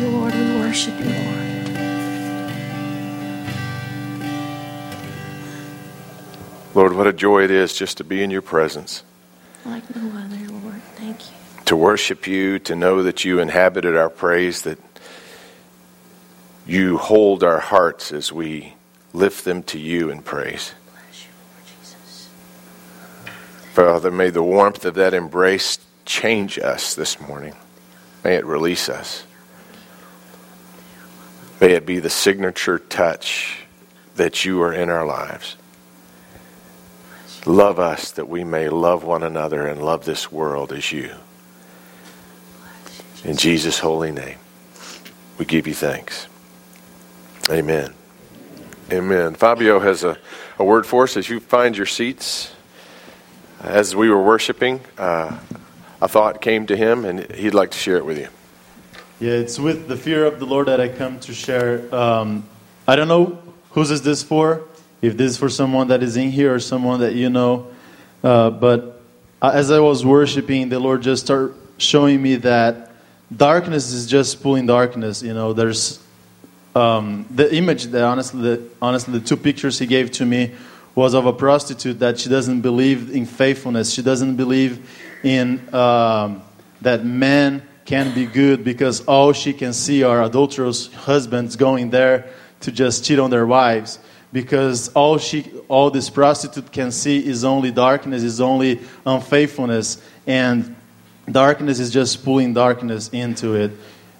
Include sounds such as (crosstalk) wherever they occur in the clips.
you, Lord. We worship you, Lord. Lord, what a joy it is just to be in your presence, Like no other, Lord. Thank you. to worship you, to know that you inhabited our praise, that you hold our hearts as we lift them to you in praise. Bless you, Lord Jesus. Father, may the warmth of that embrace change us this morning. May it release us. May it be the signature touch that you are in our lives. Love us that we may love one another and love this world as you. In Jesus' holy name, we give you thanks. Amen. Amen. Fabio has a, a word for us as you find your seats. As we were worshiping, uh, a thought came to him, and he'd like to share it with you. Yeah, it's with the fear of the Lord that I come to share. Um, I don't know whose is this for. If this is for someone that is in here or someone that you know, uh, but as I was worshiping, the Lord just started showing me that darkness is just pulling darkness. You know, there's um, the image that honestly, the, honestly, the two pictures He gave to me was of a prostitute that she doesn't believe in faithfulness. She doesn't believe in um, that men can be good because all she can see are adulterous husbands going there to just cheat on their wives. Because all she, all this prostitute can see is only darkness, is only unfaithfulness, and darkness is just pulling darkness into it.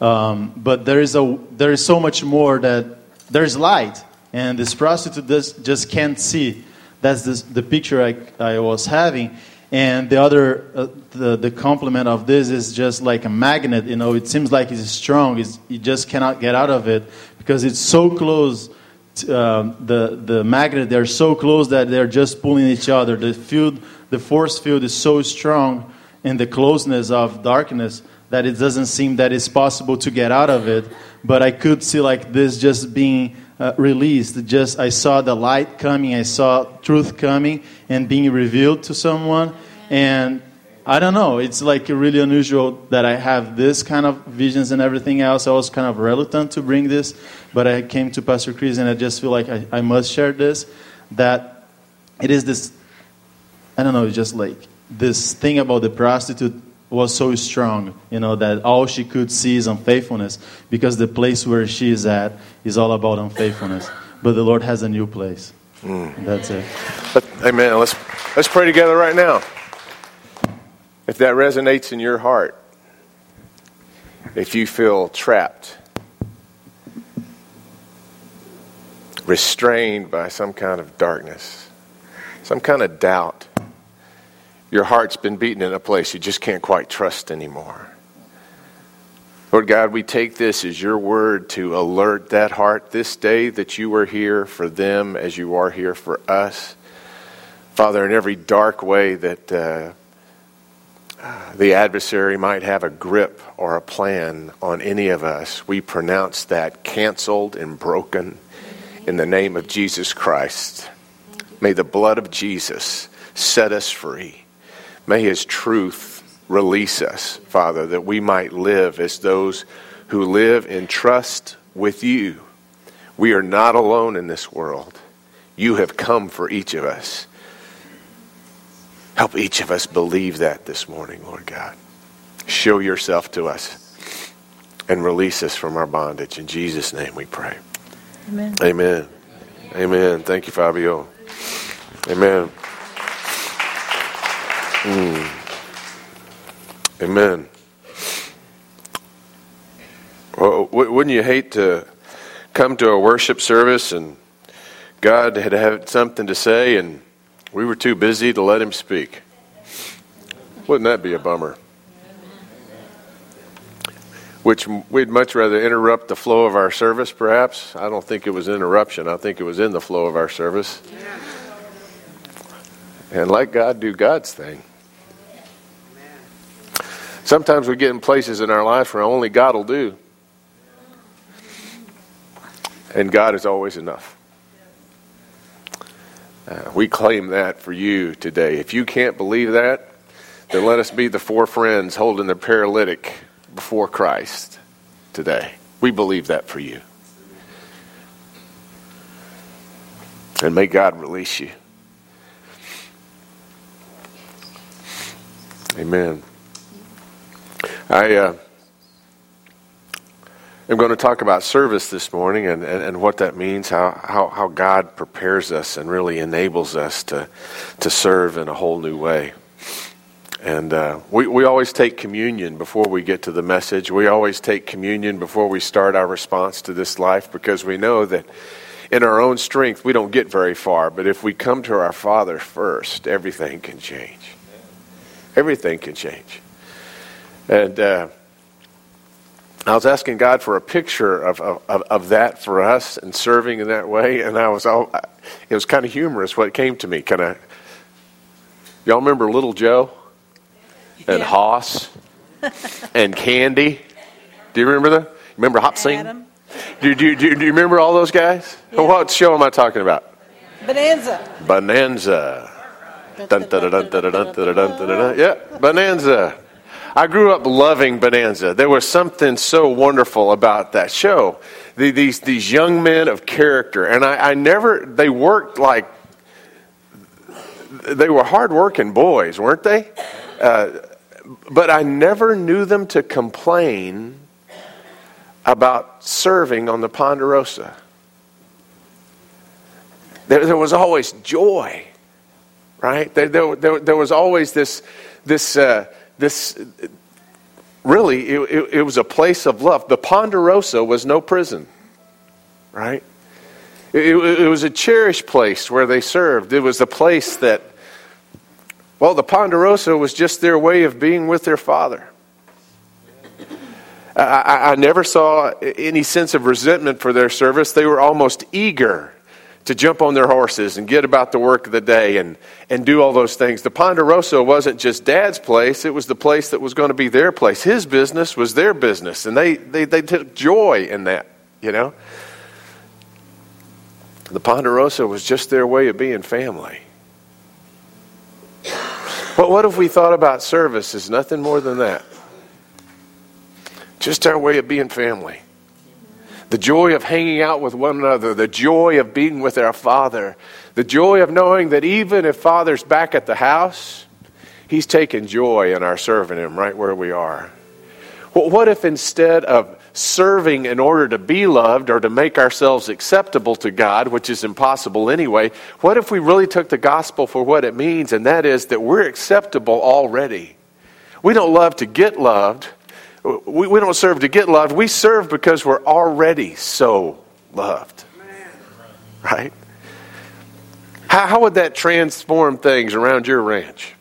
Um, but there is a, there is so much more that there's light, and this prostitute just, can't see. That's this, the picture I, I was having. And the other, uh, the, the complement of this is just like a magnet. You know, it seems like it's strong. It's, you just cannot get out of it because it's so close. To, um, the the magnet they're so close that they're just pulling each other. The field, the force field is so strong in the closeness of darkness that it doesn't seem that it's possible to get out of it. But I could see like this just being uh, released. Just I saw the light coming, I saw truth coming and being revealed to someone. And I don't know, it's like really unusual that I have this kind of visions and everything else. I was kind of reluctant to bring this, but I came to Pastor Chris and I just feel like I, I must share this. That it is this, I don't know, just like this thing about the prostitute was so strong, you know, that all she could see is unfaithfulness because the place where she is at is all about unfaithfulness. But the Lord has a new place. Mm. That's it. But, amen. Let's, let's pray together right now. If that resonates in your heart, if you feel trapped, restrained by some kind of darkness, some kind of doubt, your heart's been beaten in a place you just can't quite trust anymore. Lord God, we take this as your word to alert that heart this day that you are here for them as you are here for us. Father, in every dark way that uh, the adversary might have a grip or a plan on any of us, we pronounce that canceled and broken in the name of Jesus Christ. May the blood of Jesus set us free. May his truth release us, Father, that we might live as those who live in trust with you. We are not alone in this world. You have come for each of us. Help each of us believe that this morning, Lord God. Show yourself to us and release us from our bondage. In Jesus' name we pray. Amen. Amen. Amen. Thank you, Fabio. Amen. Mm. Amen. Well, wouldn't you hate to come to a worship service and God had had something to say and we were too busy to let him speak? Wouldn't that be a bummer? Which we'd much rather interrupt the flow of our service, perhaps. I don't think it was interruption. I think it was in the flow of our service. And let God do God's thing. Sometimes we get in places in our life where only God will do. And God is always enough. Uh, we claim that for you today. If you can't believe that, then let us be the four friends holding the paralytic before Christ today. We believe that for you. And may God release you. Amen. I uh, am going to talk about service this morning and, and, and what that means, how, how, how God prepares us and really enables us to, to serve in a whole new way. And uh, we, we always take communion before we get to the message. We always take communion before we start our response to this life because we know that in our own strength we don't get very far. But if we come to our Father first, everything can change. Everything can change. And uh, I was asking God for a picture of, of, of that for us and serving in that way. And I was all, it was kind of humorous what came to me. Kind of, y'all remember Little Joe and yeah. Hoss and Candy? Do you remember them? Remember Hop Sing? Do, do, do, do you remember all those guys? Yeah. What show am I talking about? Bonanza. Bonanza. Dun, dun, dun, yeah, Bonanza. I grew up loving Bonanza. There was something so wonderful about that show. The, these, these young men of character. And I, I never, they worked like, they were hardworking boys, weren't they? Uh, but I never knew them to complain about serving on the Ponderosa. There, there was always joy right? There, there, there, there was always this, this, uh, this really, it, it, it, was a place of love. The Ponderosa was no prison, right? It, it was a cherished place where they served. It was a place that, well, the Ponderosa was just their way of being with their father. I, I never saw any sense of resentment for their service. They were almost eager to jump on their horses and get about the work of the day and, and do all those things. The Ponderosa wasn't just dad's place, it was the place that was going to be their place. His business was their business, and they, they, they took joy in that, you know. The Ponderosa was just their way of being family. But what if we thought about service as nothing more than that? Just our way of being family the joy of hanging out with one another, the joy of being with our Father, the joy of knowing that even if Father's back at the house, He's taking joy in our serving Him right where we are. Well, what if instead of serving in order to be loved or to make ourselves acceptable to God, which is impossible anyway, what if we really took the gospel for what it means, and that is that we're acceptable already? We don't love to get loved we, we don't serve to get loved. We serve because we're already so loved. Right? How, how would that transform things around your ranch?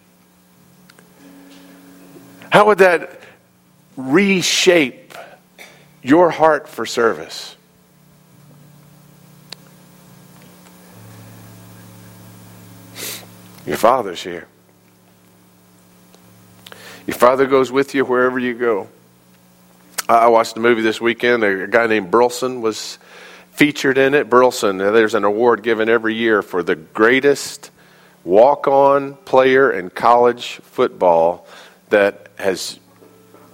How would that reshape your heart for service? Your father's here. Your father goes with you wherever you go. I watched a movie this weekend. A guy named Burlsworth was featured in it. Burlsworth, there's an award given every year for the greatest walk on player in college football that has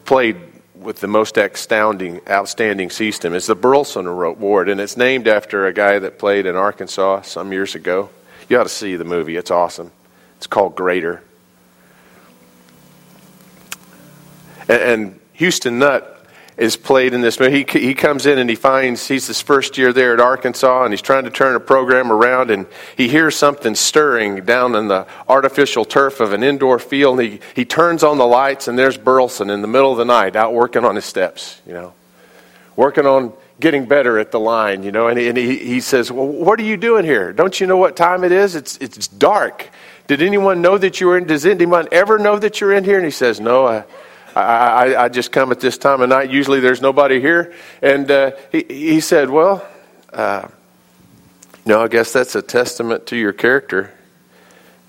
played with the most astounding, outstanding system. It's the Burlsworth Award, and it's named after a guy that played in Arkansas some years ago. You ought to see the movie, it's awesome. It's called Greater. And, and Houston Nutt is played in this movie. He, he comes in and he finds he's his first year there at Arkansas and he's trying to turn a program around and he hears something stirring down in the artificial turf of an indoor field. And he, he turns on the lights and there's Burlsworth in the middle of the night out working on his steps, you know, working on getting better at the line, you know. And he, and he, he says, Well, what are you doing here? Don't you know what time it is? It's, it's dark. Did anyone know that you were in? Does anyone ever know that you're in here? And he says, No, I. I, I, I, just come at this time of night. Usually there's nobody here. And uh, he, he said, Well, uh, no, I guess that's a testament to your character.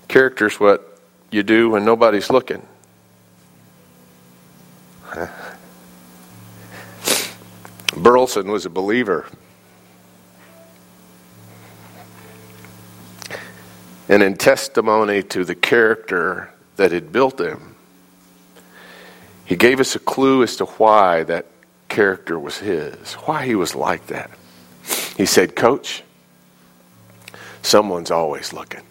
Character's what you do when nobody's looking. (laughs) Burlsworth was a believer. And in testimony to the character that had built him, he gave us a clue as to why that character was his, why he was like that. He said, Coach, someone's always looking.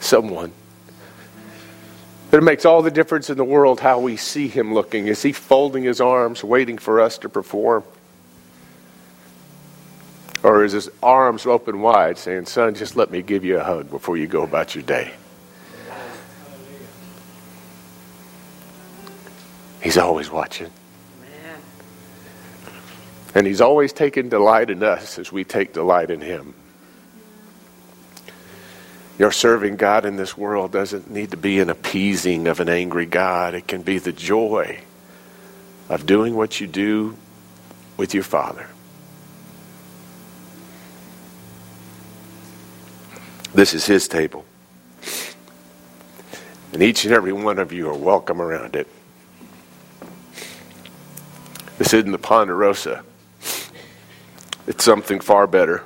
Someone. But it makes all the difference in the world how we see him looking. Is he folding his arms, waiting for us to perform? Or is his arms open wide, saying, Son, just let me give you a hug before you go about your day? He's always watching. And he's always taking delight in us as we take delight in him. Your serving God in this world doesn't need to be an appeasing of an angry God. It can be the joy of doing what you do with your Father. This is His table. And each and every one of you are welcome around it. This isn't the Ponderosa, it's something far better.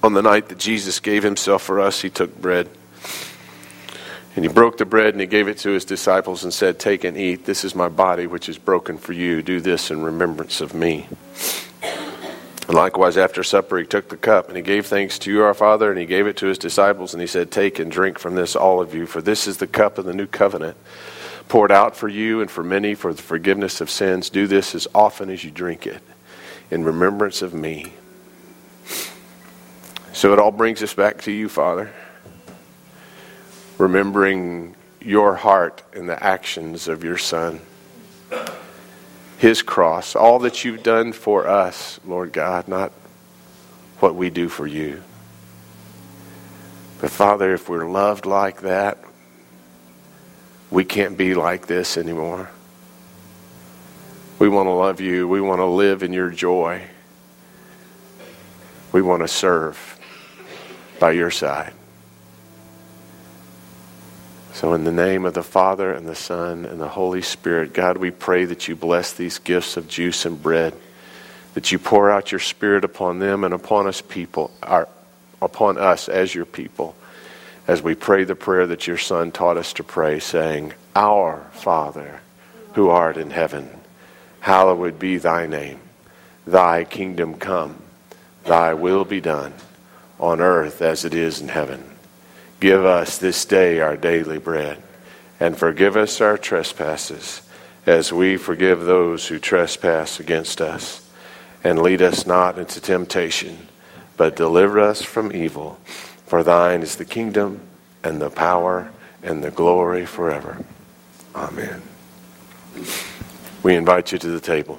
On the night that Jesus gave himself for us, he took bread. And he broke the bread and he gave it to his disciples and said, Take and eat. This is my body, which is broken for you. Do this in remembrance of me. And likewise, after supper, he took the cup and he gave thanks to you, our Father, and he gave it to his disciples. And he said, Take and drink from this, all of you, for this is the cup of the new covenant, poured out for you and for many for the forgiveness of sins. Do this as often as you drink it in remembrance of me. So it all brings us back to you, Father. Remembering your heart and the actions of your Son, His cross, all that you've done for us, Lord God, not what we do for you. But Father, if we're loved like that, we can't be like this anymore. We want to love you. We want to live in your joy. We want to serve by your side. So, in the name of the Father and the Son and the Holy Spirit, God, we pray that you bless these gifts of juice and bread, that you pour out your Spirit upon them and upon us people, our, upon us as your people, as we pray the prayer that your Son taught us to pray, saying, Our Father, who art in heaven, hallowed be thy name. Thy kingdom come, thy will be done on earth as it is in heaven. Give us this day our daily bread, and forgive us our trespasses, as we forgive those who trespass against us. And lead us not into temptation, but deliver us from evil. For thine is the kingdom, and the power, and the glory forever. Amen. We invite you to the table.